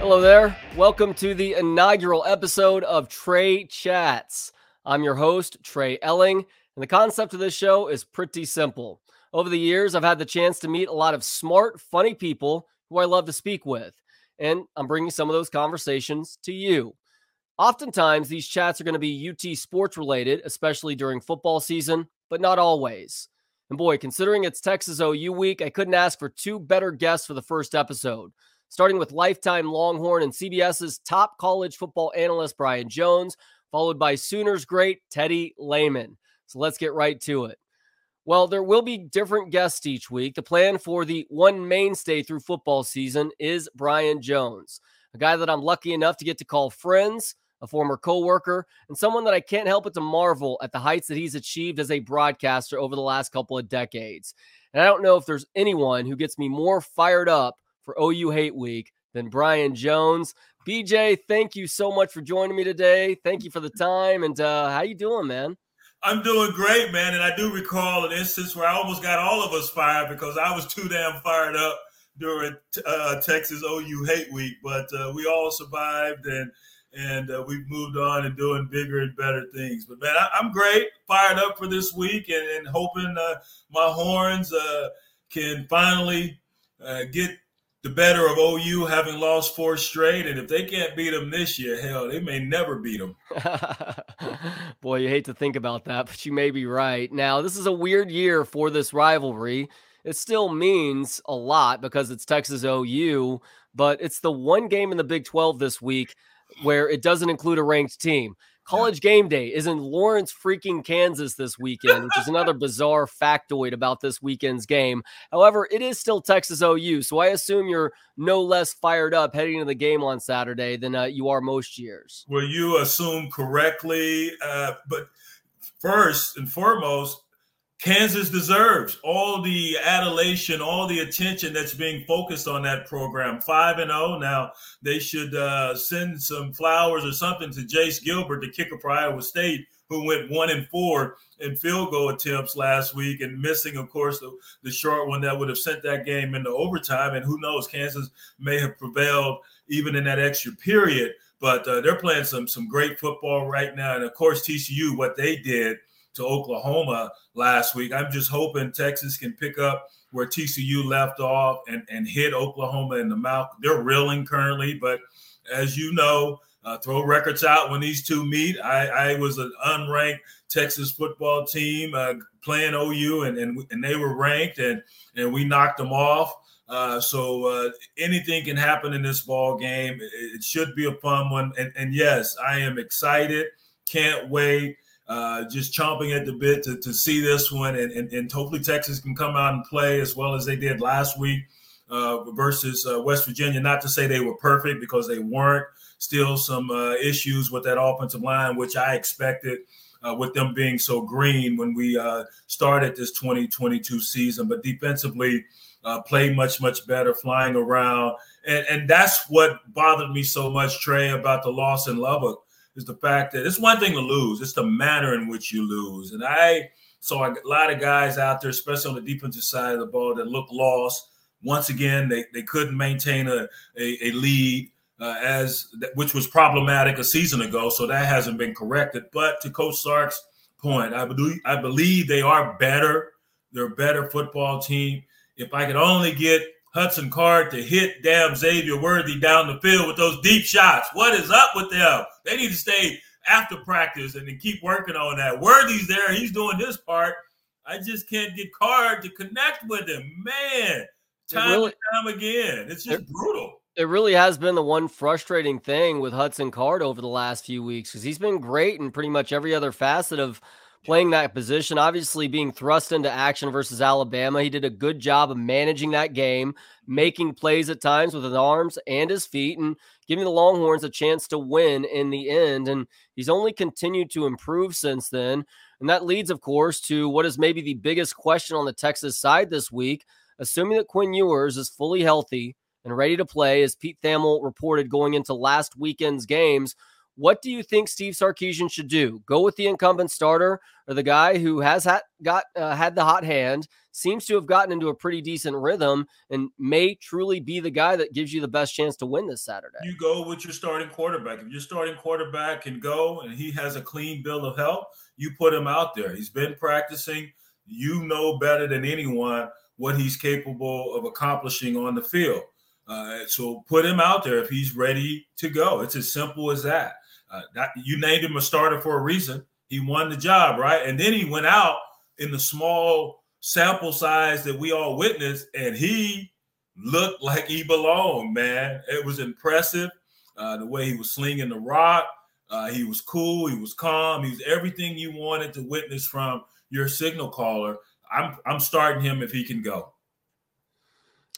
Hello there. Welcome to the inaugural episode of Trey Chats. I'm your host, Trey Elling, and the concept of this show is pretty simple. Over the years, I've had the chance to meet a lot of smart, funny people who I love to speak with, and I'm bringing some of those conversations to you. Oftentimes, these chats are going to be UT sports related, especially during football season, but not always. And boy, considering it's Texas OU week, I couldn't ask for two better guests for the first episode. Starting with lifetime Longhorn and CBS's top college football analyst, Brian Jones, followed by Sooners great Teddy Lehman. So let's get right to it. Well, there will be different guests each week. The plan for the one mainstay through football season is Brian Jones, a guy that I'm lucky enough to get to call friends, a former coworker, and someone that I can't help but to marvel at the heights that he's achieved as a broadcaster over the last couple of decades. And I don't know if there's anyone who gets me more fired up for OU Hate Week than Brian Jones. BJ, thank you so much for joining me today. Thank you for the time. And uh, how you doing, man? I'm doing great, man. And I do recall an instance where I almost got all of us fired because I was too damn fired up during uh, Texas OU Hate Week. But uh, we all survived and and uh, we've moved on and doing bigger and better things. But man, I, am great, fired up for this week, and, and hoping uh, my horns uh, can finally uh, get the better of OU, having lost four straight. And if they can't beat them this year, hell, they may never beat them. Boy, you hate to think about that, but you may be right. Now, this is a weird year for this rivalry. It still means a lot because it's Texas OU, but it's the one game in the Big 12 this week where it doesn't include a ranked team. College game day is in Lawrence, freaking Kansas this weekend, which is another bizarre factoid about this weekend's game. However, it is still Texas OU, so I assume you're no less fired up heading into the game on Saturday than uh, you are most years. Well, you assume correctly, uh, but first and foremost, Kansas deserves all the adulation, all the attention that's being focused on that program. Five and zero oh now. They should uh, send some flowers or something to Jace Gilbert, the kicker for Iowa State, who went one and four in field goal attempts last week, and missing, of course, the, the short one that would have sent that game into overtime. And who knows, Kansas may have prevailed even in that extra period. But uh, they're playing some some great football right now, and of course, TCU, what they did to Oklahoma last week. I'm just hoping Texas can pick up where TCU left off and, and hit Oklahoma in the mouth. They're reeling currently, but as you know, uh, throw records out when these two meet. I, I was an unranked Texas football team uh, playing OU, and, and and they were ranked, and and we knocked them off. Uh, so uh, anything can happen in this ball game. It, it should be a fun one, and, and yes, I am excited. Can't wait. Uh, just chomping at the bit to, to see this one. And, and, and, hopefully Texas can come out and play as well as they did last week uh, versus uh, West Virginia. Not to say they were perfect because they weren't. Still some uh, issues with that offensive line, which I expected uh, with them being so green when we started this 2022 season. But defensively, played much, much better, flying around. And, and that's what bothered me so much, Trey, about the loss in Lubbock is the fact that it's one thing to lose, it's the manner in which you lose. And I saw a lot of guys out there, especially on the defensive side of the ball, that look lost. Once again, they, they couldn't maintain a, a, a lead uh, as which was problematic a season ago. So that hasn't been corrected. But to Coach Sark's point, I believe I believe they are better. They're a better football team. If I could only get Hudson Card to hit damn Xavier Worthy down the field with those deep shots. What is up with them? They need to stay after practice and then keep working on that. Worthy's there. He's doing his part. I just can't get Card to connect with him. Man, time really, and time again. It's just it, brutal. It really has been the one frustrating thing with Hudson Card over the last few weeks because he's been great in pretty much every other facet of – playing that position, obviously being thrust into action versus Alabama. He did a good job of managing that game, making plays at times with his arms and his feet, and giving the Longhorns a chance to win in the end. And he's only continued to improve since then. And that leads, of course, to what is maybe the biggest question on the Texas side this week. Assuming that Quinn Ewers is fully healthy and ready to play, as Pete Thamel reported going into last weekend's games, What do you think Steve Sarkisian should do? Go with the incumbent starter or the guy who has had, got uh, had the hot hand, seems to have gotten into a pretty decent rhythm, and may truly be the guy that gives you the best chance to win this Saturday? You go with your starting quarterback. If your starting quarterback can go and he has a clean bill of health, you put him out there. He's been practicing. You know better than anyone what he's capable of accomplishing on the field. Uh, so put him out there if he's ready to go. It's as simple as that. Uh, that. You named him a starter for a reason. He won the job, right? And then he went out in the small sample size that we all witnessed, and he looked like he belonged, man. It was impressive uh, the way he was slinging the rock. Uh, he was cool. He was calm. He was everything you wanted to witness from your signal caller. I'm I'm starting him if he can go.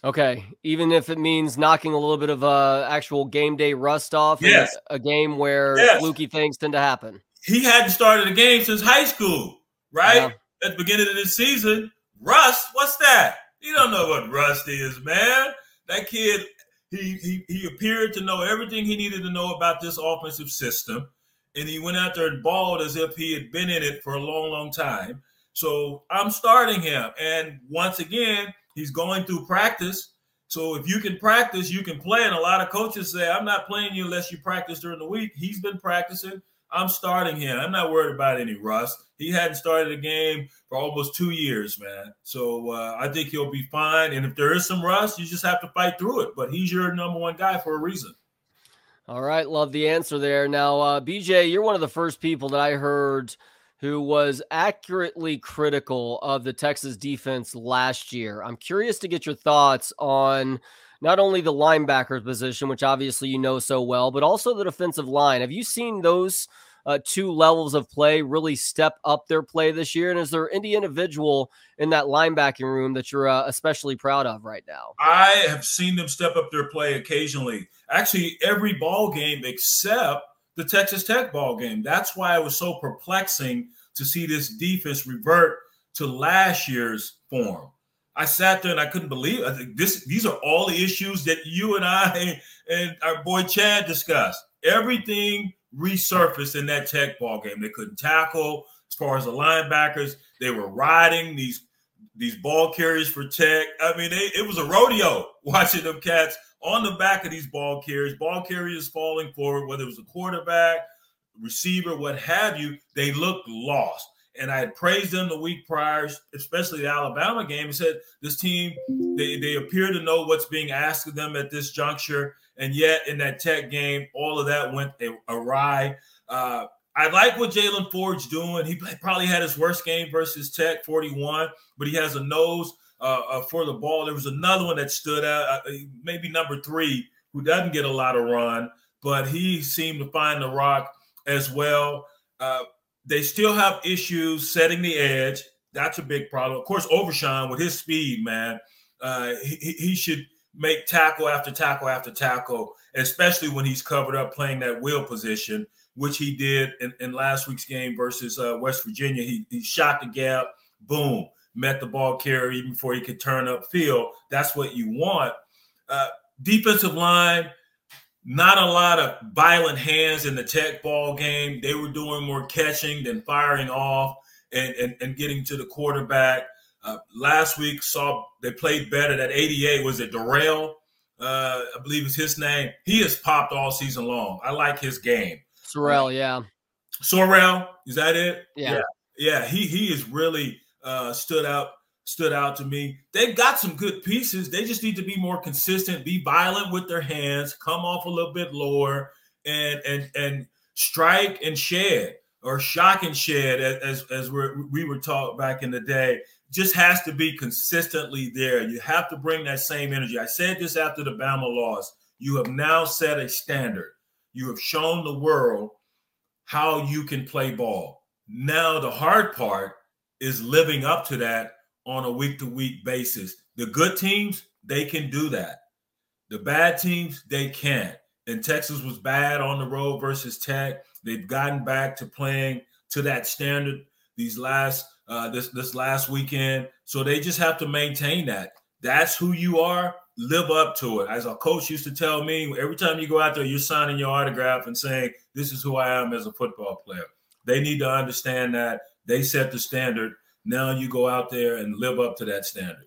Okay, even if it means knocking a little bit of uh, actual game day rust off, yes. a, game where yes. fluky things tend to happen. He hadn't started a game since high school, right? At the beginning of the season, rust. What's that? You don't know what rust is, man. That kid, he he he appeared to know everything he needed to know about this offensive system, and he went out there and balled as if he had been in it for a long, long time. So I'm starting him, and once again He's going through practice. So if you can practice, you can play. And a lot of coaches say, I'm not playing you unless you practice during the week. He's been practicing. I'm starting him. I'm not worried about any rust. He hadn't started a game for almost two years, man. So uh, I think he'll be fine. And if there is some rust, you just have to fight through it. But he's your number one guy for a reason. All right. Love the answer there. Now, uh, BJ, you're one of the first people that I heard – who was accurately critical of the Texas defense last year. I'm curious to get your thoughts on not only the linebacker position, which obviously you know so well, but also the defensive line. Have you seen those uh, two levels of play really step up their play this year? And is there any individual in that linebacking room that you're uh, especially proud of right now? I have seen them step up their play occasionally. Actually, every ball game except the Texas Tech ball game. That's why it was so perplexing to see this defense revert to last year's form. I sat there and I couldn't believe it. This these are all the issues that you and I and our boy Chad discussed. Everything resurfaced in that tech ball game. They couldn't tackle as far as the linebackers. They were riding these these ball carriers for tech. I mean, they, it was a rodeo watching them cats on the back of these ball carriers, ball carriers falling forward, whether it was a quarterback, receiver, what have you, they looked lost. And I had praised them the week prior, especially the Alabama game, and said this team, they, they appear to know what's being asked of them at this juncture. And yet in that tech game, all of that went awry. Uh, I like what Jaylan Ford's doing. He probably had his worst game versus Tech 41, but he has a nose uh, uh, for the ball. There was another one that stood out, uh, maybe number three, who doesn't get a lot of run, but he seemed to find the rock as well. Uh, they still have issues setting the edge. That's a big problem. Of course, Overshine with his speed, man, uh, he, he should make tackle after tackle after tackle, especially when he's covered up playing that wheel position, which he did in, in last week's game versus uh, West Virginia. He, he shot the gap, boom, met the ball carrier even before he could turn up field. That's what you want. Uh, defensive line, not a lot of violent hands in the tech ball game. They were doing more catching than firing off and, and, and getting to the quarterback. Uh, last week saw they played better. That 88 was it Darrell, uh, I believe is his name. He has popped all season long. I like his game. Sorrell, yeah. Sorrell, is that it? Yeah. yeah. Yeah, he he has really uh, stood out stood out to me. They've got some good pieces. They just need to be more consistent, be violent with their hands, come off a little bit lower, and and and strike and shed or shock and shed as as we we were taught back in the day. Just has to be consistently there. You have to bring that same energy. I said this after the Bama loss. You have now set a standard. You have shown the world how you can play ball. Now the hard part is living up to that on a week to week basis. The good teams, they can do that. The bad teams, they can't. And Texas was bad on the road versus Tech. They've gotten back to playing to that standard these last uh, this this last weekend. So they just have to maintain that. That's who you are. Live up to it. As a coach used to tell me, every time you go out there, you're signing your autograph and saying, This is who I am as a football player. They need to understand that they set the standard. Now you go out there and live up to that standard.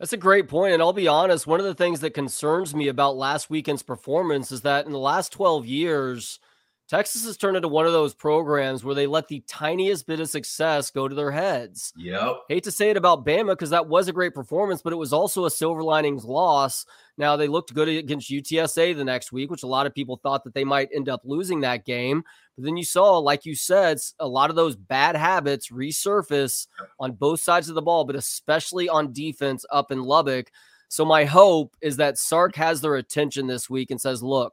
That's a great point. And I'll be honest, one of the things that concerns me about last weekend's performance is that in the last 12 years, Texas has turned into one of those programs where they let the tiniest bit of success go to their heads. Yep. Hate to say it about Bama because that was a great performance, but it was also a silver linings loss. Now they looked good against UTSA the next week, which a lot of people thought that they might end up losing that game. But then you saw, like you said, a lot of those bad habits resurface on both sides of the ball, but especially on defense up in Lubbock. So my hope is that Sark has their attention this week and says, look,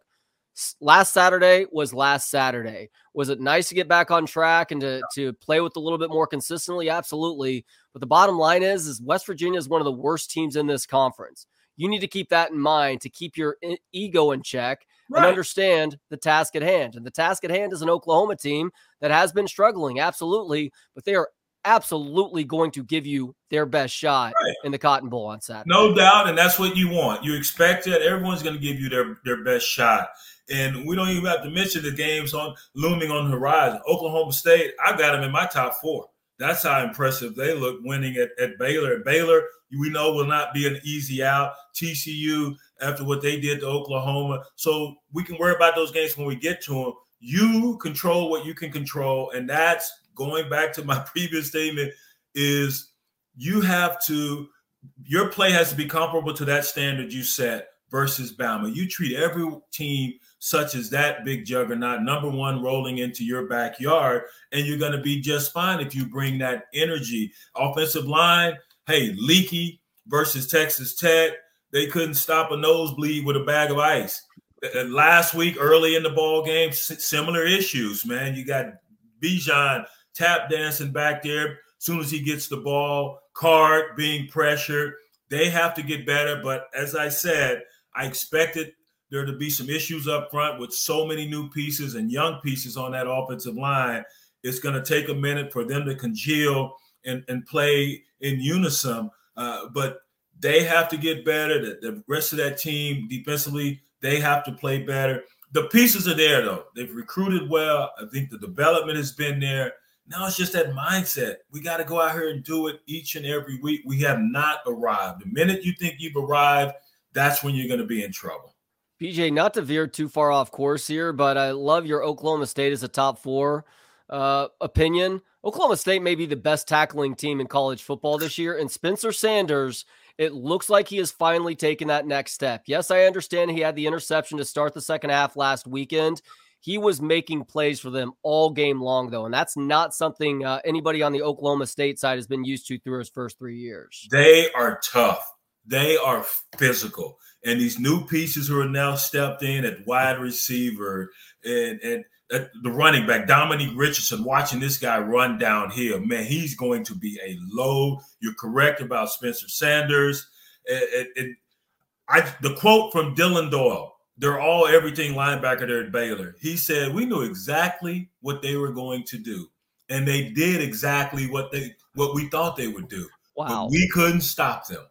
last Saturday was last Saturday. Was it nice to get back on track and to, to play with a little bit more consistently? Absolutely. But the bottom line is, is West Virginia is one of the worst teams in this conference. You need to keep that in mind to keep your ego in check right. and understand the task at hand. And the task at hand is an Oklahoma team that has been struggling, absolutely, but they are absolutely going to give you their best shot right. in the Cotton Bowl on Saturday. No doubt, and that's what you want. You expect that everyone's going to give you their their best shot. And we don't even have to mention the games on looming on the horizon. Oklahoma State, I got them in my top four. That's how impressive they look winning at, at Baylor. At Baylor, we know will not be an easy out. TCU, after what they did to Oklahoma. So we can worry about those games when we get to them. You control what you can control. And that's going back to my previous statement is you have to, your play has to be comparable to that standard you set versus Bama. You treat every team such as that big juggernaut, number one, rolling into your backyard, and you're going to be just fine if you bring that energy. Offensive line, hey, leaky versus Texas Tech. They couldn't stop a nosebleed with a bag of ice. Uh, uh, last week, early in the ball game, similar issues, man. You got Bijan tap dancing back there. As soon as he gets the ball, Card being pressured. They have to get better. But as I said, I expected there to be some issues up front with so many new pieces and young pieces on that offensive line. It's going to take a minute for them to congeal and, and play in unison. Uh, but they have to get better. The, the rest of that team defensively, they have to play better. The pieces are there though. They've recruited well. I think the development has been there. Now it's just that mindset. We got to go out here and do it each and every week. We have not arrived. The minute you think you've arrived, that's when you're going to be in trouble. BJ, not to veer too far off course here, but I love your Oklahoma State as a top four uh, opinion. Oklahoma State may be the best tackling team in college football this year, and Spencer Sanders, it looks like he has finally taken that next step. Yes, I understand he had the interception to start the second half last weekend. He was making plays for them all game long, though, and that's not something uh, anybody on the Oklahoma State side has been used to through his first three years. They are tough. They are physical and these new pieces who are now stepped in at wide receiver and and the running back Dominic Richardson, watching this guy run downhill, man, he's going to be a load. You're correct about Spencer Sanders. And, and I, the quote from Dillon Doyle, they're all everything linebacker there at Baylor. He said, We knew exactly what they were going to do. And they did exactly what they what we thought they would do. Wow. But we couldn't stop them.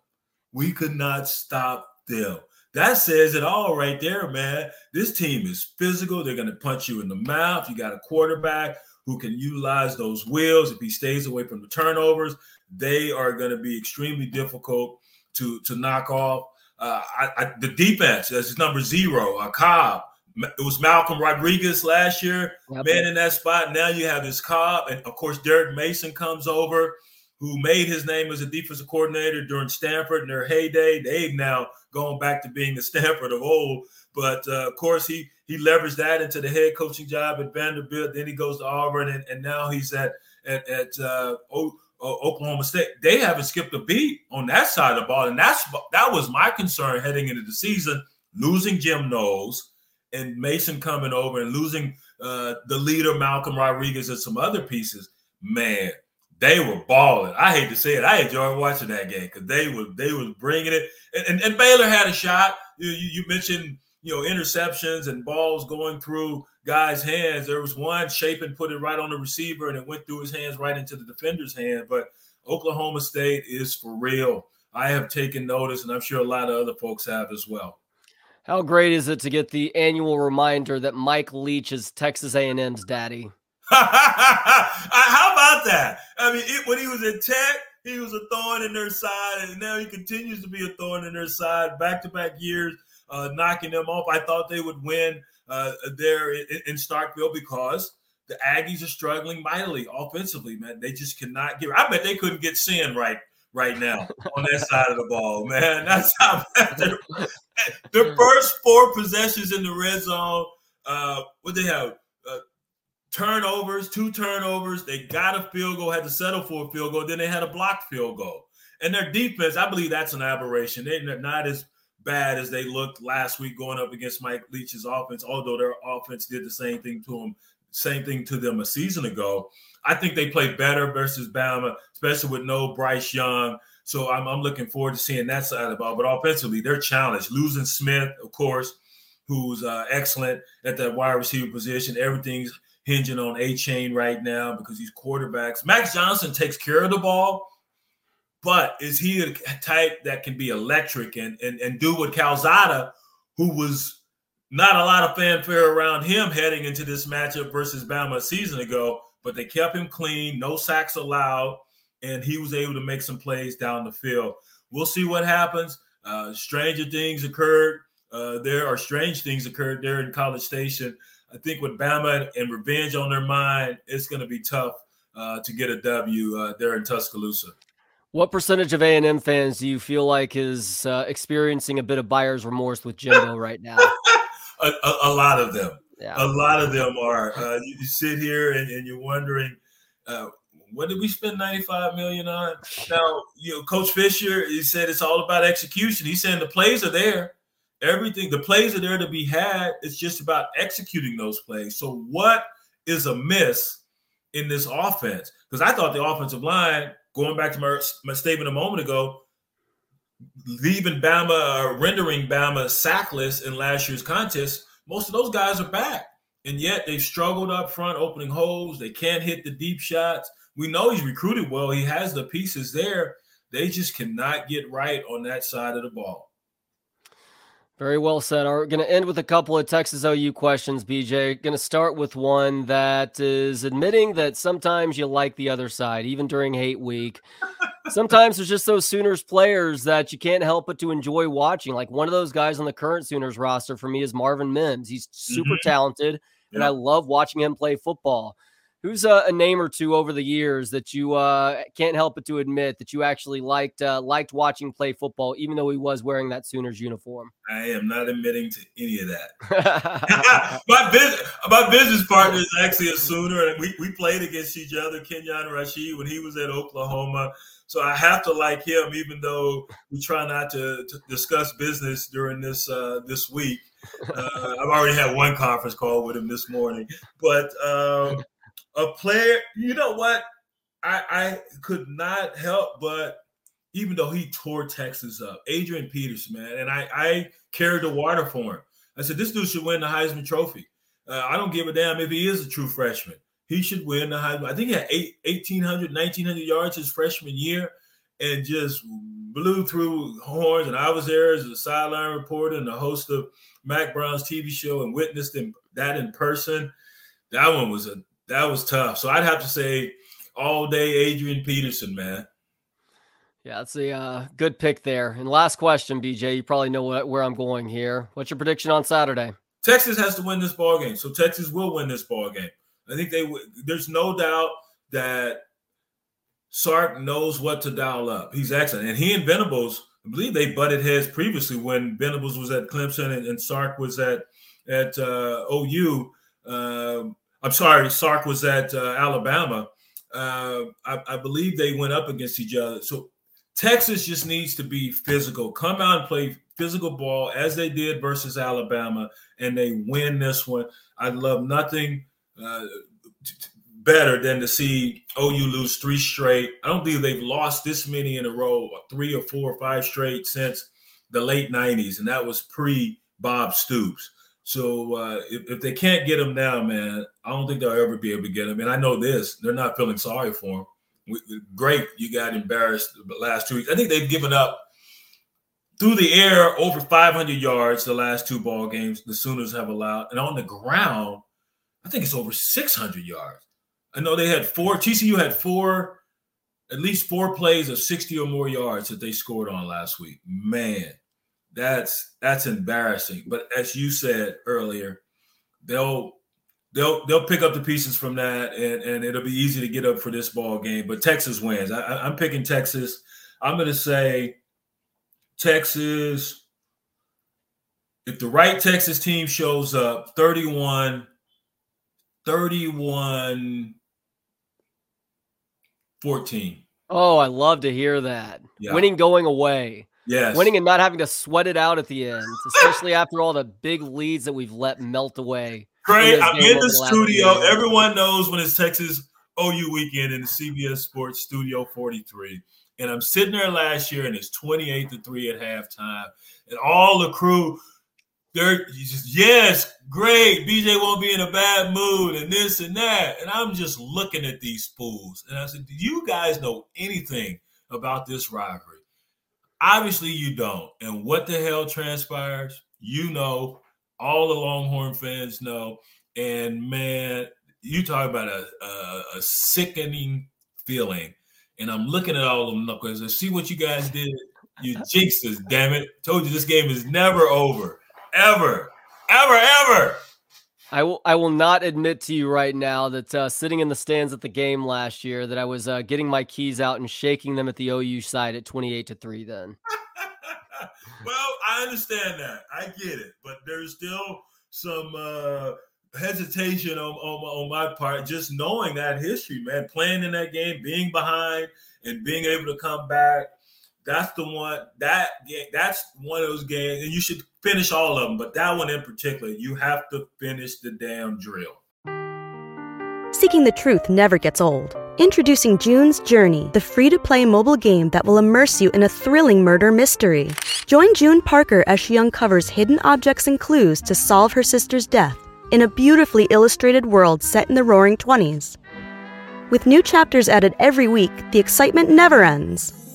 We could not stop them. That says it all right there, man. This team is physical. They're going to punch you in the mouth. You got a quarterback who can utilize those wheels. If he stays away from the turnovers, they are going to be extremely difficult to to knock off. Uh, I, I, the defense as number zero, uh, Cobb. It was Malcolm Rodriguez last year, yep. man in that spot. Now you have this Cobb, and of course Derek Mason comes over who made his name as a defensive coordinator during Stanford in their heyday. They've now gone back to being the Stanford of old. But uh, of course, he he leveraged that into the head coaching job at Vanderbilt. Then he goes to Auburn, and, and now he's at at, at uh, Oklahoma State, they haven't skipped a beat on that side of the ball, and that's that was my concern heading into the season. Losing Jim Knowles and Mason coming over and losing uh, the leader Malcolm Rodriguez and some other pieces, man, they were balling. I hate to say it, I enjoyed watching that game because they were they was bringing it. And, and, and Baylor had a shot. You, you, mentioned you know interceptions and balls going through guys' hands. There was one Shapen put it right on the receiver and it went through his hands right into the defender's hand. But Oklahoma State is for real. I have taken notice, and I'm sure a lot of other folks have as well. How great is it to get the annual reminder that Mike Leach is Texas A&M's daddy? How about that? I mean, it, when he was at Tech, he was a thorn in their side, and now he continues to be a thorn in their side. Back to back years, uh, knocking them off. I thought they would win uh, there in, in Starkville because the Aggies are struggling mightily offensively. Man, they just cannot get. I bet they couldn't get Sin right right now on that side of the ball, man. That's how bad the first four possessions in the red zone. Uh, what they have turnovers, two turnovers. They got a field goal, had to settle for a field goal. Then they had a blocked field goal. And their defense, I believe that's an aberration. They're not as bad as they looked last week going up against Mike Leach's offense, although their offense did the same thing to them, same thing to them a season ago. I think they played better versus Bama, especially with no Bryce Young. So I'm, I'm looking forward to seeing that side of the ball. But offensively, they're challenged. Losing Smith, of course, who's uh, excellent at that wide receiver position. Everything's hinging on Achane right now because these quarterbacks. Max Johnson takes care of the ball, but is he a type that can be electric and and, and do what Calzada, who was not a lot of fanfare around him heading into this matchup versus Bama a season ago, but they kept him clean, no sacks allowed, and he was able to make some plays down the field. We'll see what happens. Uh, stranger things occurred. Uh, there are strange things occurred there in College Station. I think with Bama and revenge on their mind, it's going to be tough uh, to get a W uh, there in Tuscaloosa. What percentage of A and M fans do you feel like is uh, experiencing a bit of buyer's remorse with Jimbo right now? a, a, a, lot of them. Yeah. A lot of them are. Uh, you, you, sit here and, and you're wondering, uh, what did we spend 95 million on? Now, you know, Coach Fisher, he said it's all about execution. He's saying the plays are there everything the plays are there to be had it's just about executing those plays. So what is amiss in this offense? Because i thought the offensive line going back to my, my statement a moment ago leaving bama uh, rendering bama sackless in last year's contest most of those guys are back. And yet they've struggled up front opening holes. They can't hit the deep shots. We know he's recruited well. He has the pieces there. They just cannot get right on that side of the ball very well said. We're going to end with a couple of Texas OU questions, BJ. Going to start with one that is admitting that sometimes you like the other side, even during hate week. sometimes there's just those Sooners players that you can't help but to enjoy watching. Like one of those guys on the current Sooners roster for me is Marvin Mims. He's super mm-hmm. talented, and I love watching him play football. Who's a, a, name or two over the years that you uh, can't help but to admit that you actually liked uh, liked watching play football, even though he was wearing that Sooners uniform? I am not admitting to any of that. my business my business partner is actually a Sooner, and we, we played against each other, Kenyon Rasheed, when he was at Oklahoma. So I have to like him, even though we try not to, to discuss business during this uh, this week. Uh, I've already had one conference call with him this morning, but. Um, a player. You know what? I, I could not help but even though he tore Texas up, Adrian Peterson, man, and I, I carried the water for him. I said, this dude should win the Heisman Trophy. Uh, I don't give a damn if he is a true freshman. He should win the Heisman. I think he had eight, 1,800, 1,900 yards his freshman year and just blew through horns. And I was there as a sideline reporter and the host of Mack Brown's TV show and witnessed him, that in person. That one was a that was tough. So I'd have to say all day Adrian Peterson, man. Yeah, that's a uh, good pick there. And last question, BJ. You probably know what, where I'm going here. What's your prediction on Saturday? Texas has to win this ball game, so Texas will win this ball game. I think they. There's no doubt that Sark knows what to dial up. He's excellent, and he and Venables. I believe they butted heads previously when Venables was at Clemson and, and Sark was at at uh, OU. Um, I'm sorry, Sark was at uh, Alabama. uh, I, I believe they went up against each other. So Texas just needs to be physical. Come out and play physical ball as they did versus Alabama, and they win this one. I'd love nothing uh, better than to see OU lose three straight. I don't think they've lost this many in a row, three or four or five straight since the late 90s, and that was pre Bob Stoops. So uh, if, if, they can't get him now, man, I don't think they'll ever be able to get him. And I know this, they're not feeling sorry for him. We, great, you got embarrassed the last two weeks. I think they've given up through the air over 500 yards the last two ball games. The Sooners have allowed, and on the ground, I think it's over 600 yards. I know they had four. TCU had four, at least four plays of 60 or more yards that they scored on last week. Man, that's that's embarrassing. But as you said earlier, they'll they'll they'll pick up the pieces from that, and and it'll be easy to get up for this ball game. But Texas wins. I, I'm picking Texas. I'm going to say Texas. If the right Texas team shows up, 31 31 14. Oh, I love to hear that. Yeah. Winning going away. Yes. Winning and not having to sweat it out at the end, especially after all the big leads that we've let melt away. Great. I'm in the studio. Everyone knows when it's Texas OU weekend in the CBS Sports Studio 43. And I'm sitting there last year and it's 28 to 3 at halftime. And all the crew, they're just, yes, great. BJ won't be in a bad mood and this and that. And I'm just looking at these fools. And I said, Do you guys know anything about this rivalry? Obviously, you don't. And what the hell transpires? You know, all the Longhorn fans know. And man, you talk about a, a, a sickening feeling. And I'm looking at all of them knuckles. I see what you guys did. You jinxed us, damn it. Told you this game is never over. Ever. Ever, ever. I will. I will not admit to you right now that uh, sitting in the stands at the game last year, that I was uh, getting my keys out and shaking them at the OU side at twenty-eight to three. Then. well, I understand that. I get it, but there's still some uh, hesitation on, on, on my part, just knowing that history, man. Playing in that game, being behind, and being able to come back that's the one that that's one of those games, and you should finish all of them. But that one in particular, you have to finish the damn drill. Seeking the truth never gets old. Introducing June's Journey, the free to play mobile game that will immerse you in a thrilling murder mystery. Join June Parker as she uncovers hidden objects and clues to solve her sister's death in a beautifully illustrated world set in the roaring 20s. With new chapters added every week, the excitement never ends.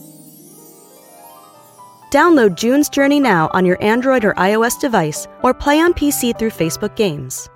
Download June's Journey now on your Android or iOS device or play on PC through Facebook Games.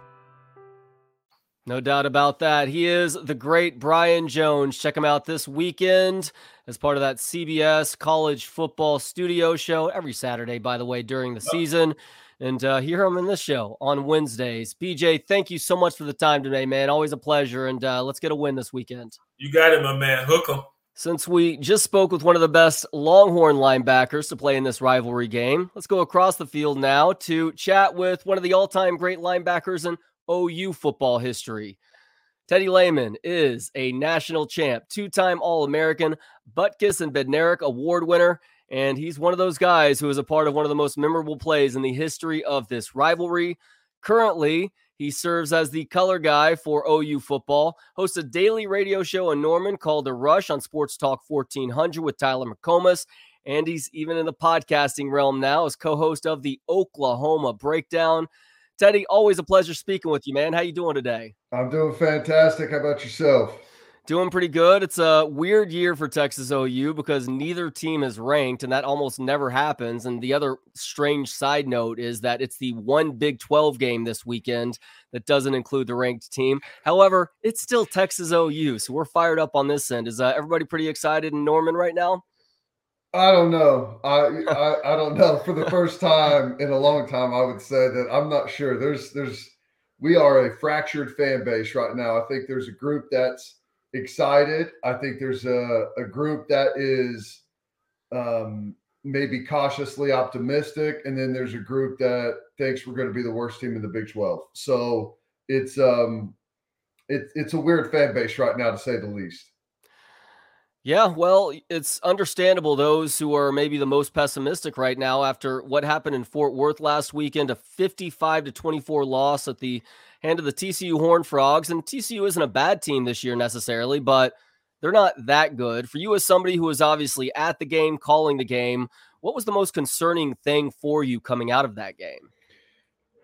No doubt about that. He is the great Brian Jones. Check him out this weekend as part of that CBS college football studio show every Saturday, by the way, during the season. And uh, hear him in this show on Wednesdays. BJ, thank you so much for the time today, man. Always a pleasure. And uh, let's get a win this weekend. You got it, my man. Hook 'em. Since we just spoke with one of the best Longhorn linebackers to play in this rivalry game, let's go across the field now to chat with one of the all time great linebackers in OU football history. Teddy Lehman is a national champ, two time All American, Butkus and Bednarik award winner, and he's one of those guys who is a part of one of the most memorable plays in the history of this rivalry. Currently, he serves as the color guy for OU football, hosts a daily radio show in Norman called The Rush on Sports Talk 1400 with Tyler McComas. And he's even in the podcasting realm now as co-host of the Oklahoma Breakdown. Teddy, always a pleasure speaking with you, man. How you doing today? I'm doing fantastic. How about yourself? Doing pretty good. It's a weird year for Texas OU because neither team is ranked, and that almost never happens. And the other strange side note is that it's the one Big 12 game this weekend that doesn't include the ranked team. However, it's still Texas OU, so we're fired up on this end. Is uh, everybody pretty excited in Norman right now? I don't know. I, I I don't know. For the first time in a long time, I would say that I'm not sure. There's there's we are a fractured fan base right now. I think there's a group that's excited. I think there's a, a group that is um, maybe cautiously optimistic, and then there's a group that thinks we're going to be the worst team in the Big 12. So it's um, it, it's a weird fan base right now, to say the least. Yeah, well, it's understandable those who are maybe the most pessimistic right now after what happened in Fort Worth last weekend, a 55 to 24 loss at the hand of the TCU Horned Frogs. And TCU isn't a bad team this year necessarily, but they're not that good. For you as somebody who was obviously at the game, calling the game, what was the most concerning thing for you coming out of that game?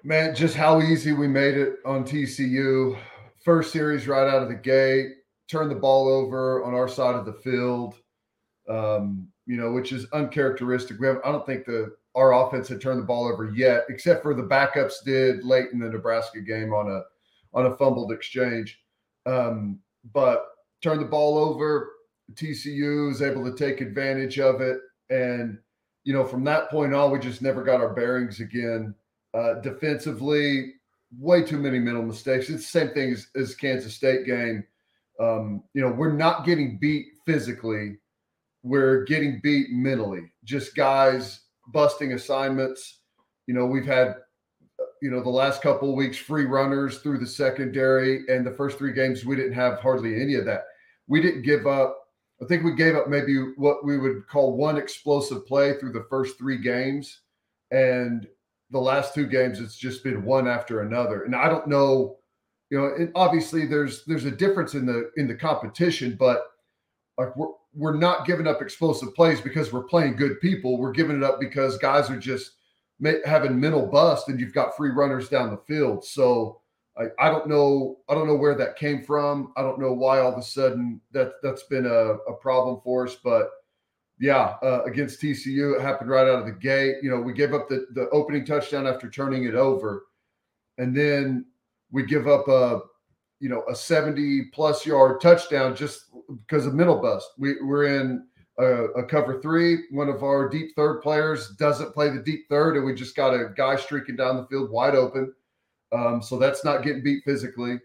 Man, just how easy we made it on TCU. First series right out of the gate turned the ball over on our side of the field, um, you know, which is uncharacteristic. We have, I don't think the our offense had turned the ball over yet, except for the backups did late in the Nebraska game on a on a fumbled exchange. Um, but turned the ball over. TCU was able to take advantage of it, and you know, from that point on, we just never got our bearings again. Uh, defensively, way too many mental mistakes. It's the same thing as, as Kansas State game um, you know, we're not getting beat physically. We're getting beat mentally. Just guys busting assignments. You know, we've had, you know, the last couple weeks free runners through the secondary, and the first three games we didn't have hardly any of that. We didn't give up. I think we gave up maybe what we would call one explosive play through the first three games, and the last two games it's just been one after another. And I don't know you know, and obviously there's there's a difference in the in the competition, but like we're we're not giving up explosive plays because we're playing good people. We're giving it up because guys are just having mental bust, and you've got free runners down the field. So I, I don't know I don't know where that came from. I don't know why all of a sudden that that's been a, a problem for us, but yeah, uh, against TCU, it happened right out of the gate. You know, we gave up the the opening touchdown after turning it over, and then we give up a you know a 70 plus yard touchdown just because of mental bust. We, we're in a, a, cover three. One of our deep third players doesn't play the deep third, and we just got a guy streaking down the field wide open. Um, so that's not getting beat physically.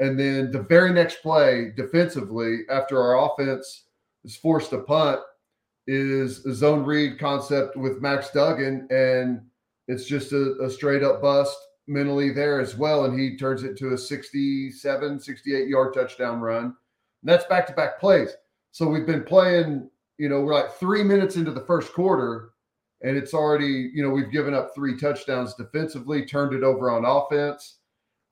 And then the very next play defensively, after our offense is forced to punt, is a zone read concept with Max Duggan, and it's just a, a straight up bust mentally there as well. And he turns it to a 67, 68 yard touchdown run. And that's back to back plays. So we've been playing, you know, we're like three minutes into the first quarter, and it's already, you know, we've given up three touchdowns defensively, turned it over on offense.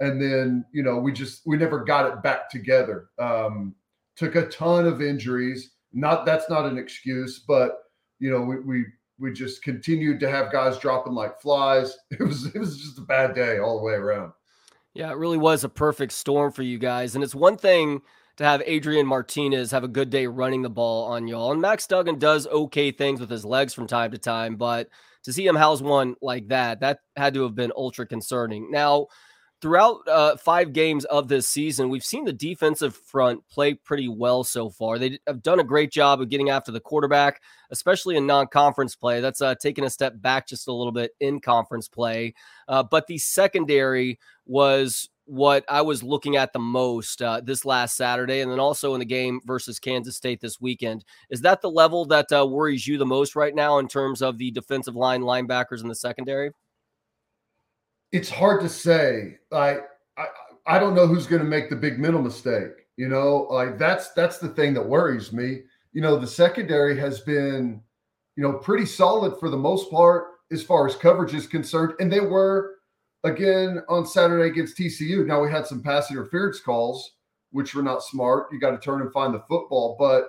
And then, you know, we just, we never got it back together. Um, took a ton of injuries. Not, that's not an excuse, but, you know, we, we we just continued to have guys dropping like flies. It was it was just a bad day all the way around. Yeah, it really was a perfect storm for you guys. And it's one thing to have Adrian Martinez have a good day running the ball on y'all. And Max Duggan does okay things with his legs from time to time, but to see him house one like that, that had to have been ultra concerning. Now, throughout uh, five games of this season, we've seen the defensive front play pretty well so far. They have done a great job of getting after the quarterback, especially in non-conference play. That's uh, taken a step back just a little bit in conference play. Uh, but the secondary was what I was looking at the most uh, this last Saturday, and then also in the game versus Kansas State this weekend. Is that the level that uh, worries you the most right now in terms of the defensive line, linebackers, and the secondary? it's hard to say. Like I, I don't know who's going to make the big mental mistake. You know, like that's that's the thing that worries me. You know, the secondary has been, you know, pretty solid for the most part as far as coverage is concerned, and they were again on Saturday against TCU. Now we had some pass interference calls, which were not smart. You got to turn and find the football, but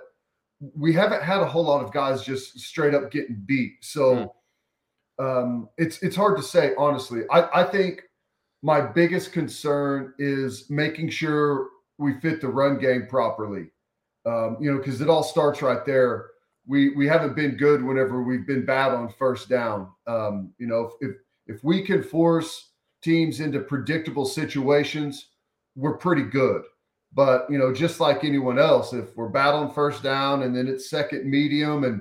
we haven't had a whole lot of guys just straight up getting beat. So. Mm um, it's it's hard to say honestly. I, I think my biggest concern is making sure we fit the run game properly. Um, you know, because it all starts right there. We we haven't been good whenever we've been bad on first down. Um, you know, if, if if we can force teams into predictable situations, we're pretty good. But you know, just like anyone else, if we're battling first down and then it's second medium and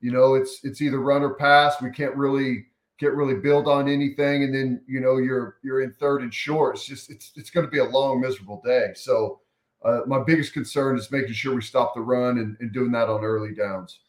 you know, it's it's either run or pass. We can't really get really build on anything, and then you know you're you're in third and short. It's just it's it's going to be a long, miserable day. So uh, my biggest concern is making sure we stop the run and, and doing that on early downs.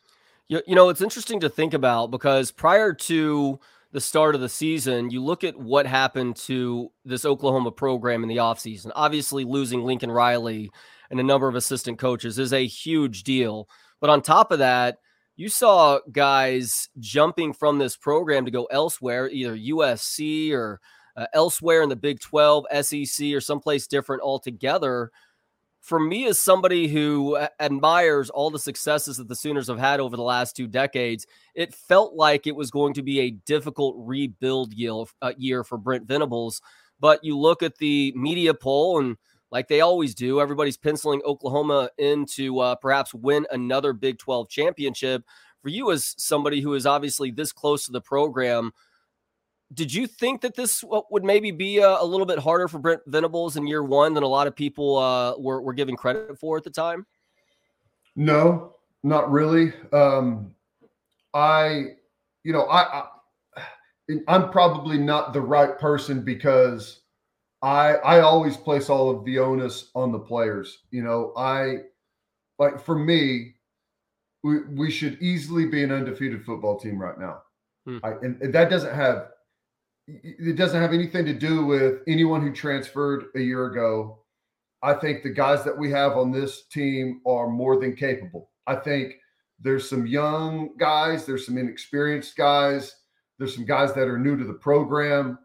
You, you know, it's interesting to think about because prior to the start of the season, you look at what happened to this Oklahoma program in the offseason. Obviously, losing Lincoln Riley and a number of assistant coaches is a huge deal. But on top of that, you saw guys jumping from this program to go elsewhere, either USC or uh, elsewhere in the Big 12, SEC, or someplace different altogether for me as somebody who admires all the successes that the Sooners have had over the last two decades, it felt like it was going to be a difficult rebuild year, uh, for Brent Venables. But you look at the media poll, and like they always do, everybody's penciling Oklahoma in to uh, perhaps win another Big 12 championship. For you, as somebody who is obviously this close to the program, did you think that this would maybe be a, a, little bit harder for Brent Venables in year one than a lot of people uh, were, were giving credit for at the time? No, not really. Um, I, you know, I, I, I'm probably not the right person because I, I always place all of the onus on the players. You know, I, like for me, we, we should easily be an undefeated football team right now. Hmm. I, and, and that doesn't have it doesn't have anything to do with anyone who transferred a year ago. I think the guys that we have on this team are more than capable. I think there's some young guys, there's some inexperienced guys, there's some guys that are new to the program,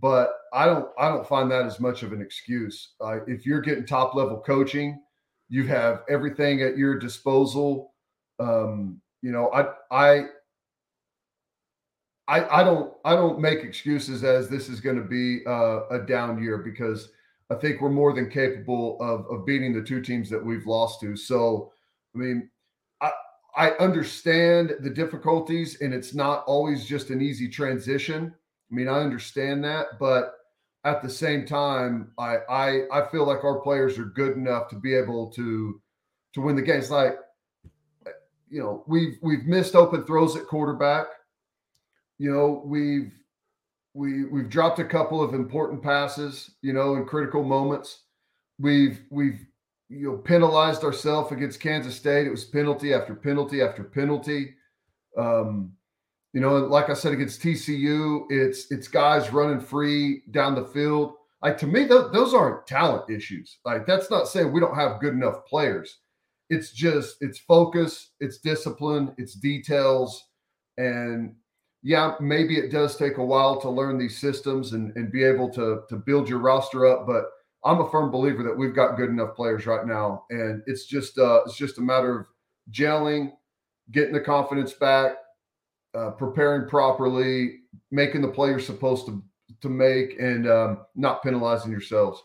but I don't I don't find that as much of an excuse. Uh, if you're getting top level coaching, you have everything at your disposal. Um, you know, I I I, I don't I don't make excuses as this is going to be uh, a down year because I think we're more than capable of of beating the two teams that we've lost to. So, I mean, I I understand the difficulties, and it's not always just an easy transition. I mean, I understand that, but at the same time, I I I feel like our players are good enough to be able to to win the games. Like, you know, we've we've missed open throws at quarterback you know, we've we we've dropped a couple of important passes, you know, in critical moments. We've we've you know penalized ourselves against Kansas State. It was penalty after penalty after penalty. Um, you know, like I said against TCU, it's it's guys running free down the field. Like to me, th- those aren't talent issues. Like that's not saying we don't have good enough players. It's just it's focus, it's discipline, it's details, and yeah, maybe it does take a while to learn these systems and, and be able to, to build your roster up. But I'm a firm believer that we've got good enough players right now. And it's just uh, it's just a matter of gelling, getting the confidence back, uh, preparing properly, making the play you're supposed to to make, and um, not penalizing yourselves.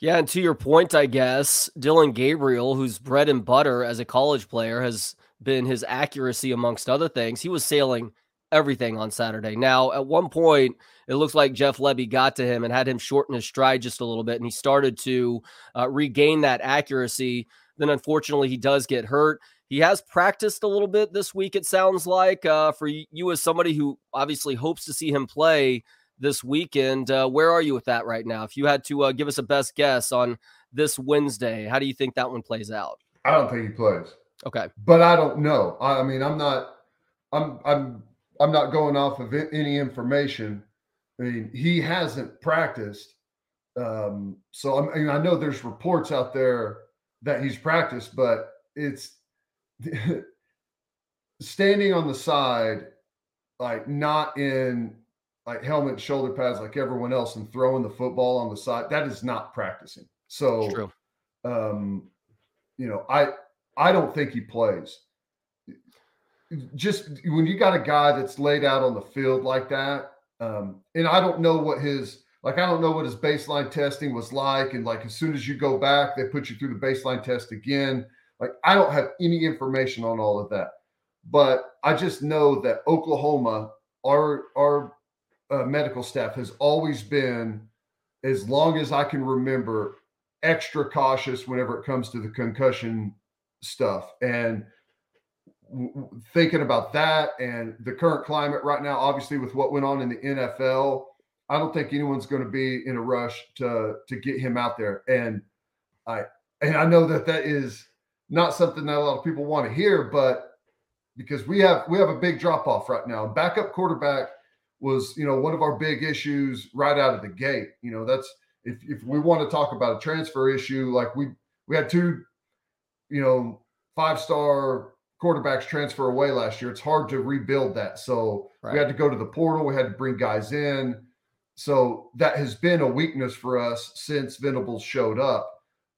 Yeah, and to your point, I guess Dillon Gabriel, whose bread and butter as a college player has been his accuracy amongst other things, he was sailing everything on Saturday. Now, at one point, it looks like Jeff Lebby got to him and had him shorten his stride just a little bit, and he started to uh, regain that accuracy. Then, unfortunately, he does get hurt. He has practiced a little bit this week, it sounds like. Uh, for you, as somebody who obviously hopes to see him play this weekend, uh, where are you with that right now? If you had to uh, give us a best guess on this Wednesday, how do you think that one plays out? I don't think he plays. Okay, but I don't know. I mean, I'm not. I'm. I'm I'm not going off of any information. I mean, he hasn't practiced. Um, so I'm, mean, I know there's reports out there that he's practiced, but it's standing on the side, like not in like helmet, shoulder pads like everyone else, and throwing the football on the side. That is not practicing. So, um, you know, I I don't think he plays just when you got a guy that's laid out on the field like that, um, and I don't know what his like I don't know what his baseline testing was like, and like as soon as you go back, they put you through the baseline test again. Like I don't have any information on all of that, but I just know that Oklahoma, our our uh, medical staff has always been, as long as I can remember, extra cautious whenever it comes to the concussion stuff and thinking about that and the current climate right now, obviously with what went on in the NFL, I don't think anyone's going to be in a rush to to get him out there. And I and I know that that is not something that a lot of people want to hear, but because we have we have a big drop off right now. Backup quarterback was, you know, one of our big issues right out of the gate. You know, that's if if we want to talk about a transfer issue, like we we had two, you know, five star quarterbacks transfer away last year. It's hard to rebuild that. So right. we had to go to the portal. We had to bring guys in. So that has been a weakness for us since Venables showed up.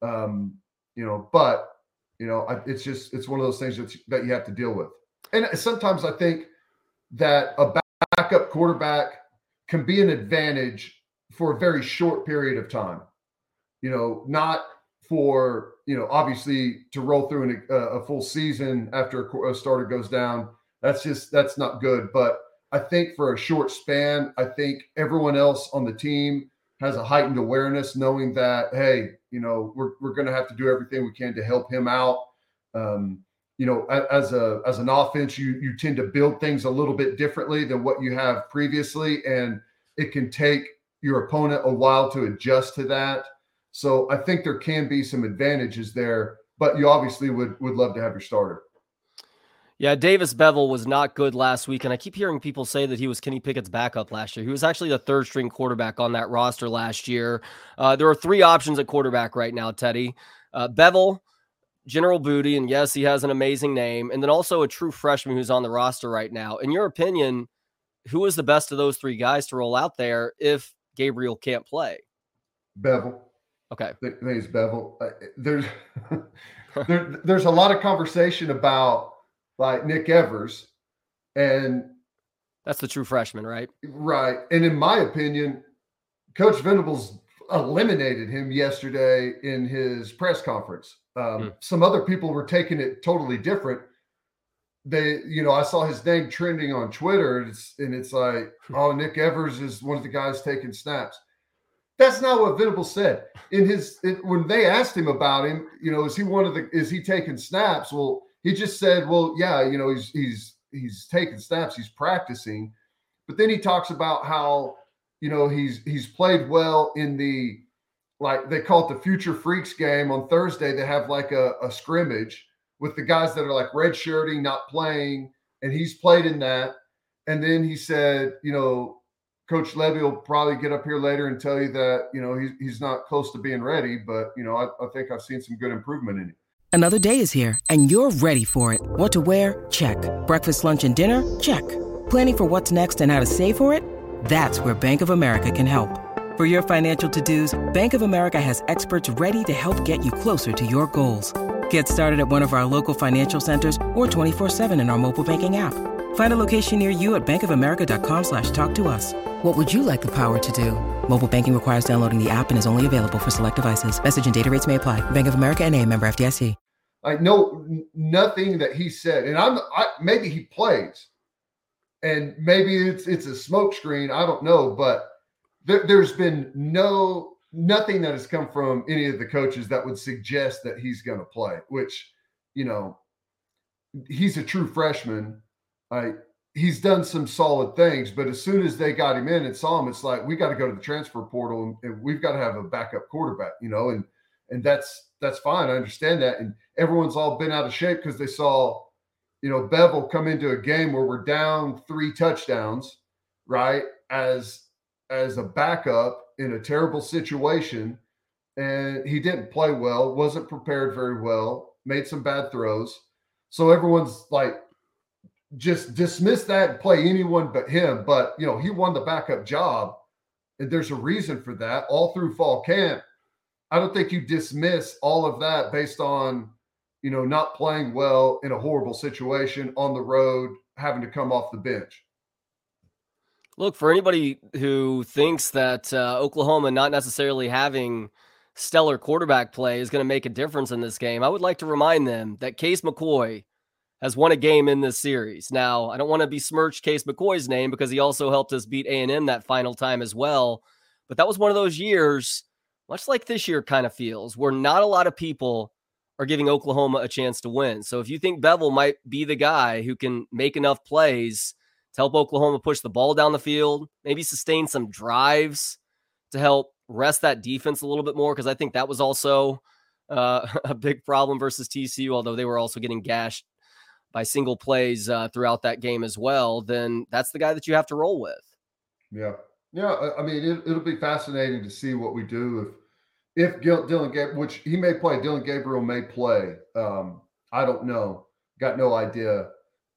Um, you know, but you know, I, it's just it's one of those things that that you have to deal with. And sometimes I think that a backup quarterback can be an advantage for a very short period of time. You know, not for you know obviously to roll through an, a, a full season after a starter goes down. That's just that's not good. But I think for a short span, I think everyone else on the team has a heightened awareness, knowing that hey, you know, we're we're going to have to do everything we can to help him out. Um, you know, as a as an offense, you you tend to build things a little bit differently than what you have previously, and it can take your opponent a while to adjust to that. So I think there can be some advantages there, but you obviously would would love to have your starter. Yeah, Davis Beville was not good last week, and I keep hearing people say that he was Kenny Pickett's backup last year. He was actually the third string quarterback on that roster last year. Uh, there are three options at quarterback right now, Teddy. Uh, Beville, General Booty, and yes, he has an amazing name, and then also a true freshman who's on the roster right now. In your opinion, who is the best of those three guys to roll out there if Gabriel can't play? Beville. Okay. It's Beville. Uh, there's there, there's a lot of conversation about like Nick Evers, and that's the true freshman, right? Right. And in my opinion, Coach Venables eliminated him yesterday in his press conference. Um, hmm. Some other people were taking it totally different. They, you know, I saw his name trending on Twitter, and it's, and it's like, hmm. oh, Nick Evers is one of the guys taking snaps. That's not what Venable said in his when they asked him about him. You know, is he one of the? Is he taking snaps? Well, he just said, well, yeah, you know, he's he's he's taking snaps, he's practicing, but then he talks about how you know he's he's played well in the like they call it the future freaks game on Thursday. They have like a, a scrimmage with the guys that are like red shirting, not playing, and he's played in that. And then he said, you know, Coach Lebby will probably get up here later and tell you that, you know, he's, he's not close to being ready, but, you know, I, I think I've seen some good improvement in him. Another day is here and you're ready for it. What to wear? Check. Breakfast, lunch, and dinner? Check. Planning for what's next and how to save for it? That's where Bank of America can help. For your financial to-dos, Bank of America has experts ready to help get you closer to your goals. Get started at one of our local financial centers or 24-7 in our mobile banking app. Find a location near you at bankofamerica.com slash talk to us. What would you like the power to do? Mobile banking requires downloading the app and is only available for select devices. Message and data rates may apply. Bank of America and a member FDIC. I know nothing that he said. And I'm I, maybe he plays and maybe it's it's a smokescreen. I don't know, but there, there's been no nothing that has come from any of the coaches that would suggest that he's going to play. Which, you know, he's a true freshman. He's done some solid things, but as soon as they got him in and saw him, it's like we got to go to the transfer portal and, and we've got to have a backup quarterback, you know, and and that's that's fine. I understand that, and everyone's all been out of shape because they saw, you know, Beville come into a game where we're down three touchdowns, right? As as a backup in a terrible situation, and he didn't play well, wasn't prepared very well, made some bad throws. So everyone's like just dismiss that and play anyone but him. But you know, he won the backup job, and there's a reason for that. All through fall camp, I don't think you dismiss all of that based on you know not playing well in a horrible situation on the road, having to come off the bench. Look for anybody who thinks that uh, Oklahoma not necessarily having stellar quarterback play is going to make a difference in this game. I would like to remind them that Case McCoy has won a game in this series. Now, I don't want to besmirch Case McCoy's name because he also helped us beat A&M that final time as well. But that was one of those years, much like this year kind of feels, where not a lot of people are giving Oklahoma a chance to win. So if you think Beville might be the guy who can make enough plays to help Oklahoma push the ball down the field, maybe sustain some drives to help rest that defense a little bit more, because I think that was also uh, a big problem versus TCU, although they were also getting gashed by single plays uh, throughout that game as well, then that's the guy that you have to roll with. Yeah, yeah. I mean, it, will be fascinating to see what we do if if Dillon Gabriel, which he may play, Dillon Gabriel may play. Um, I don't know. Got no idea.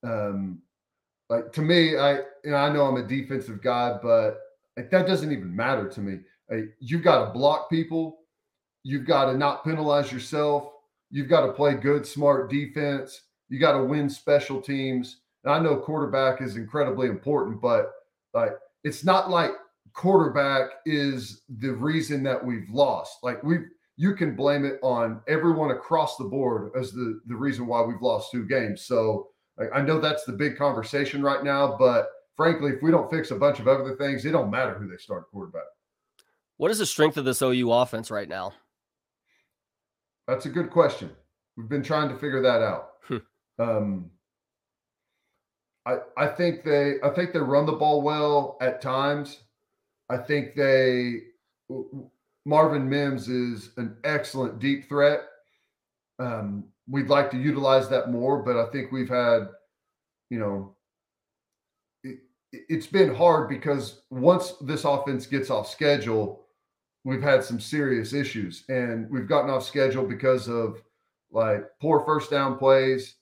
Um, like to me, I you know I know I'm a defensive guy, but like that doesn't even matter to me. Like, you've got to block people. You've got to not penalize yourself. You've got to play good, smart defense. You got to win special teams. And I know quarterback is incredibly important, but like it's not like quarterback is the reason that we've lost. Like we you can blame it on everyone across the board as the the reason why we've lost two games. So like, I know that's the big conversation right now, but frankly, if we don't fix a bunch of other things, it don't matter who they start quarterback. What is the strength of this OU offense right now? That's a good question. We've been trying to figure that out. Um, I I think they I think they run the ball well at times. I think they Marvin Mims is an excellent deep threat. Um, we'd like to utilize that more, but I think we've had, you know, it, it's been hard because once this offense gets off schedule, we've had some serious issues and we've gotten off schedule because of like poor first down plays,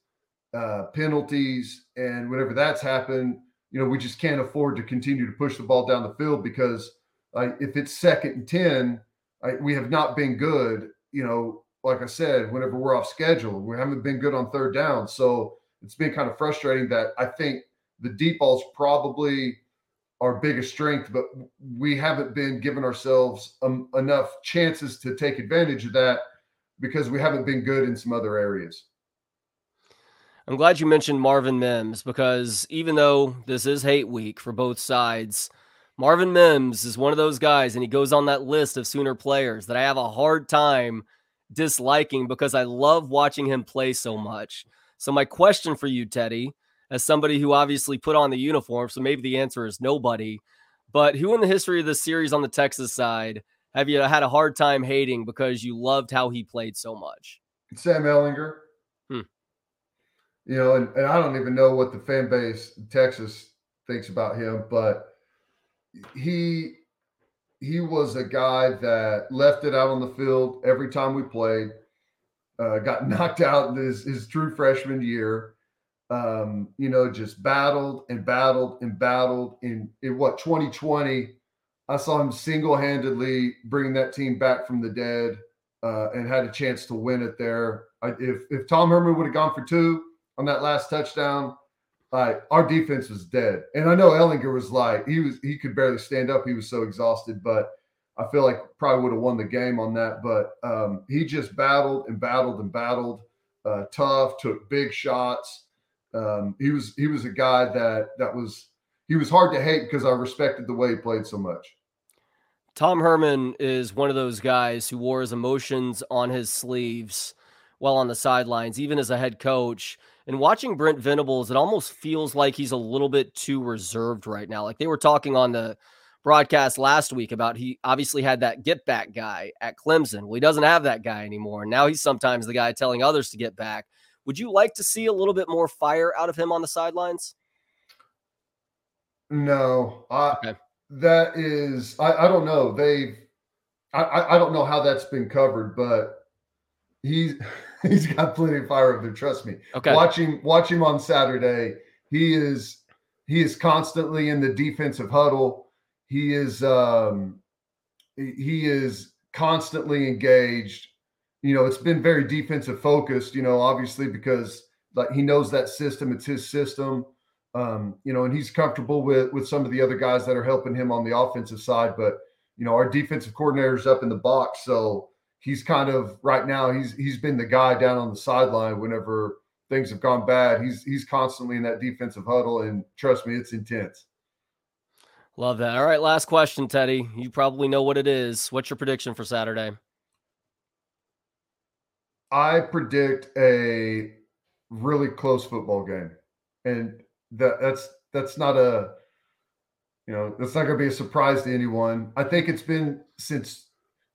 uh, penalties, and whenever that's happened, you know, we just can't afford to continue to push the ball down the field because like if it's second and 10, like, we have not been good, you know, like I said, whenever we're off schedule, we haven't been good on third down. So it's been kind of frustrating that I think the deep ball's probably our biggest strength, but we haven't been giving ourselves um, enough chances to take advantage of that because we haven't been good in some other areas. I'm glad you mentioned Marvin Mims because even though this is hate week for both sides, Marvin Mims is one of those guys, and he goes on that list of Sooner players that I have a hard time disliking because I love watching him play so much. So, my question for you, Teddy, as somebody who obviously put on the uniform, so maybe the answer is nobody, but who in the history of the series on the Texas side have you had a hard time hating because you loved how he played so much? Sam Ehlinger. You know, and, and I don't even know what the fan base in Texas thinks about him, but he he was a guy that left it out on the field every time we played. Uh, got knocked out his, his true freshman year. Um, you know, just battled and battled and battled. In, in what 2020, I saw him single handedly bring that team back from the dead uh, and had a chance to win it there. I, if if Tom Herman would have gone for two on that last touchdown, like our defense was dead. And I know Ehlinger was like he was he could barely stand up. He was so exhausted, but I feel like probably would have won the game on that. But um, he just battled and battled and battled, uh, tough, took big shots. Um, he was he was a guy that that was he was hard to hate because I respected the way he played so much. Tom Herman is one of those guys who wore his emotions on his sleeves while on the sidelines, even as a head coach. And watching Brent Venables, it almost feels like he's a little bit too reserved right now. Like they were talking on the broadcast last week about he obviously had that get back guy at Clemson. Well, he doesn't have that guy anymore. Now he's sometimes the guy telling others to get back. Would you like to see a little bit more fire out of him on the sidelines? No, I, okay. that is I, I don't know. They've I, I don't know how that's been covered, but he's he's got plenty of fire up there. Trust me. Okay. Watching watch him on Saturday. He is he is constantly in the defensive huddle. He is um he is constantly engaged. You know, it's been very defensive focused, you know, obviously because like he knows that system, it's his system. Um, you know, and he's comfortable with with some of the other guys that are helping him on the offensive side, but you know, our defensive coordinator's up in the box, so he's kind of right now he's he's been the guy down on the sideline whenever things have gone bad. He's he's constantly in that defensive huddle, and trust me, it's intense. Love that. All right, last question, Teddy. You probably know what it is. What's your prediction for Saturday? I predict a really close football game, and that that's that's not a you know that's not going to be a surprise to anyone. I think it's been since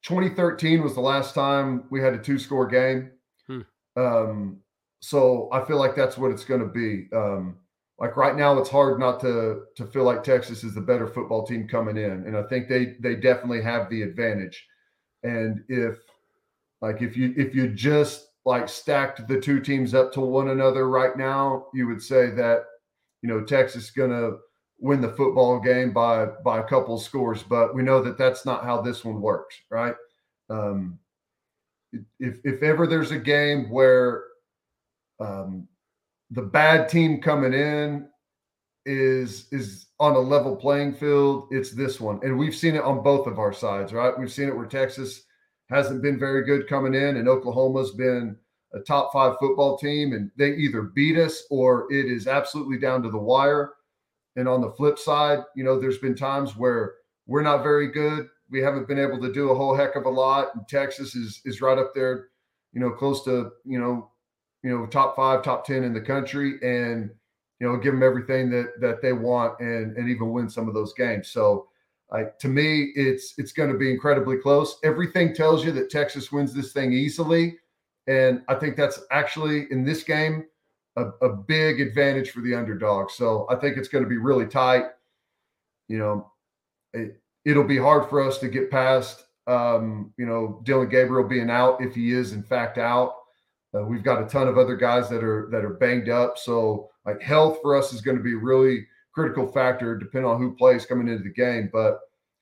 2013 was the last time we had a two score game. Hmm. Um, so I feel like that's what it's going to be. Um, like right now, it's hard not to to feel like Texas is the better football team coming in, and I think they they definitely have the advantage. And if like if you if you just like stacked the two teams up to one another right now, you would say that you know Texas is going to win the football game by by a couple scores, but we know that that's not how this one works, right? Um, if if ever there's a game where um, the bad team coming in is is on a level playing field, it's this one, and we've seen it on both of our sides, right? We've seen it where Texas hasn't been very good coming in, and Oklahoma's been a top five football team, and they either beat us or it is absolutely down to the wire. And on the flip side, you know, there's been times where we're not very good. We haven't been able to do a whole heck of a lot. And Texas is is right up there, you know, close to, you know, you know, top five, top 10 in the country and, you know, give them everything that that they want and and even win some of those games. So like to me, it's it's going to be incredibly close. Everything tells you that Texas wins this thing easily. And I think that's actually in this game a, a big advantage for the underdog. So I think it's going to be really tight. You know, it, it'll be hard for us to get past, um, you know, Dillon Gabriel being out if he is in fact out. Uh, we've got a ton of other guys that are that are banged up. So like health for us is going to be really critical factor, depending on who plays coming into the game. But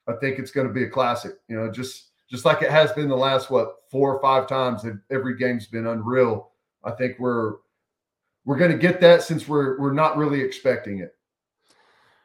I think it's going to be a classic. You know, just just like it has been the last what four or five times that every game's been unreal. I think we're we're going to get that since we're we're not really expecting it.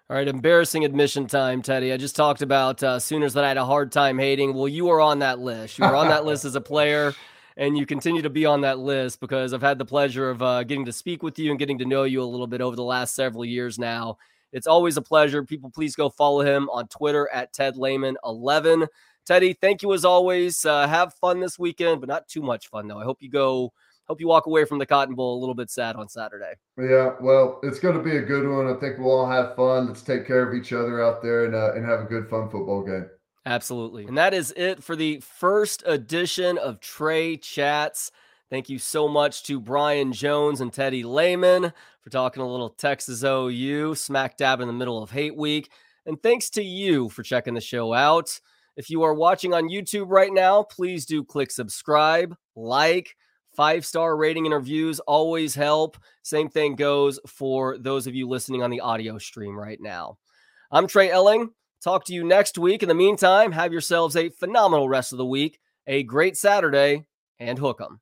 All right, embarrassing admission time, Teddy. I just talked about uh, Sooners that I had a hard time hating. Well, you were on that list. You were on that list as a player, and you continue to be on that list because I've had the pleasure of uh, getting to speak with you and getting to know you a little bit over the last several years now. It's always a pleasure. People, please go follow him on Twitter at Ted Lehman11. Teddy, thank you as always. Uh, have fun this weekend, but not too much fun though. I hope you go hope you walk away from the Cotton Bowl a little bit sad on Saturday. Yeah, well, it's going to be a good one. I think we'll all have fun. Let's take care of each other out there and uh, and have a good fun football game. Absolutely. And that is it for the first edition of Trey Chats. Thank you so much to Brian Jones and Teddy Lehman for talking a little Texas OU, smack dab in the middle of hate week. And thanks to you for checking the show out. If you are watching on YouTube right now, please do click subscribe, like, Five star rating and reviews always help. Same thing goes for those of you listening on the audio stream right now. I'm Trey Elling. Talk to you next week. In the meantime, have yourselves a phenomenal rest of the week, a great Saturday, and hook 'em.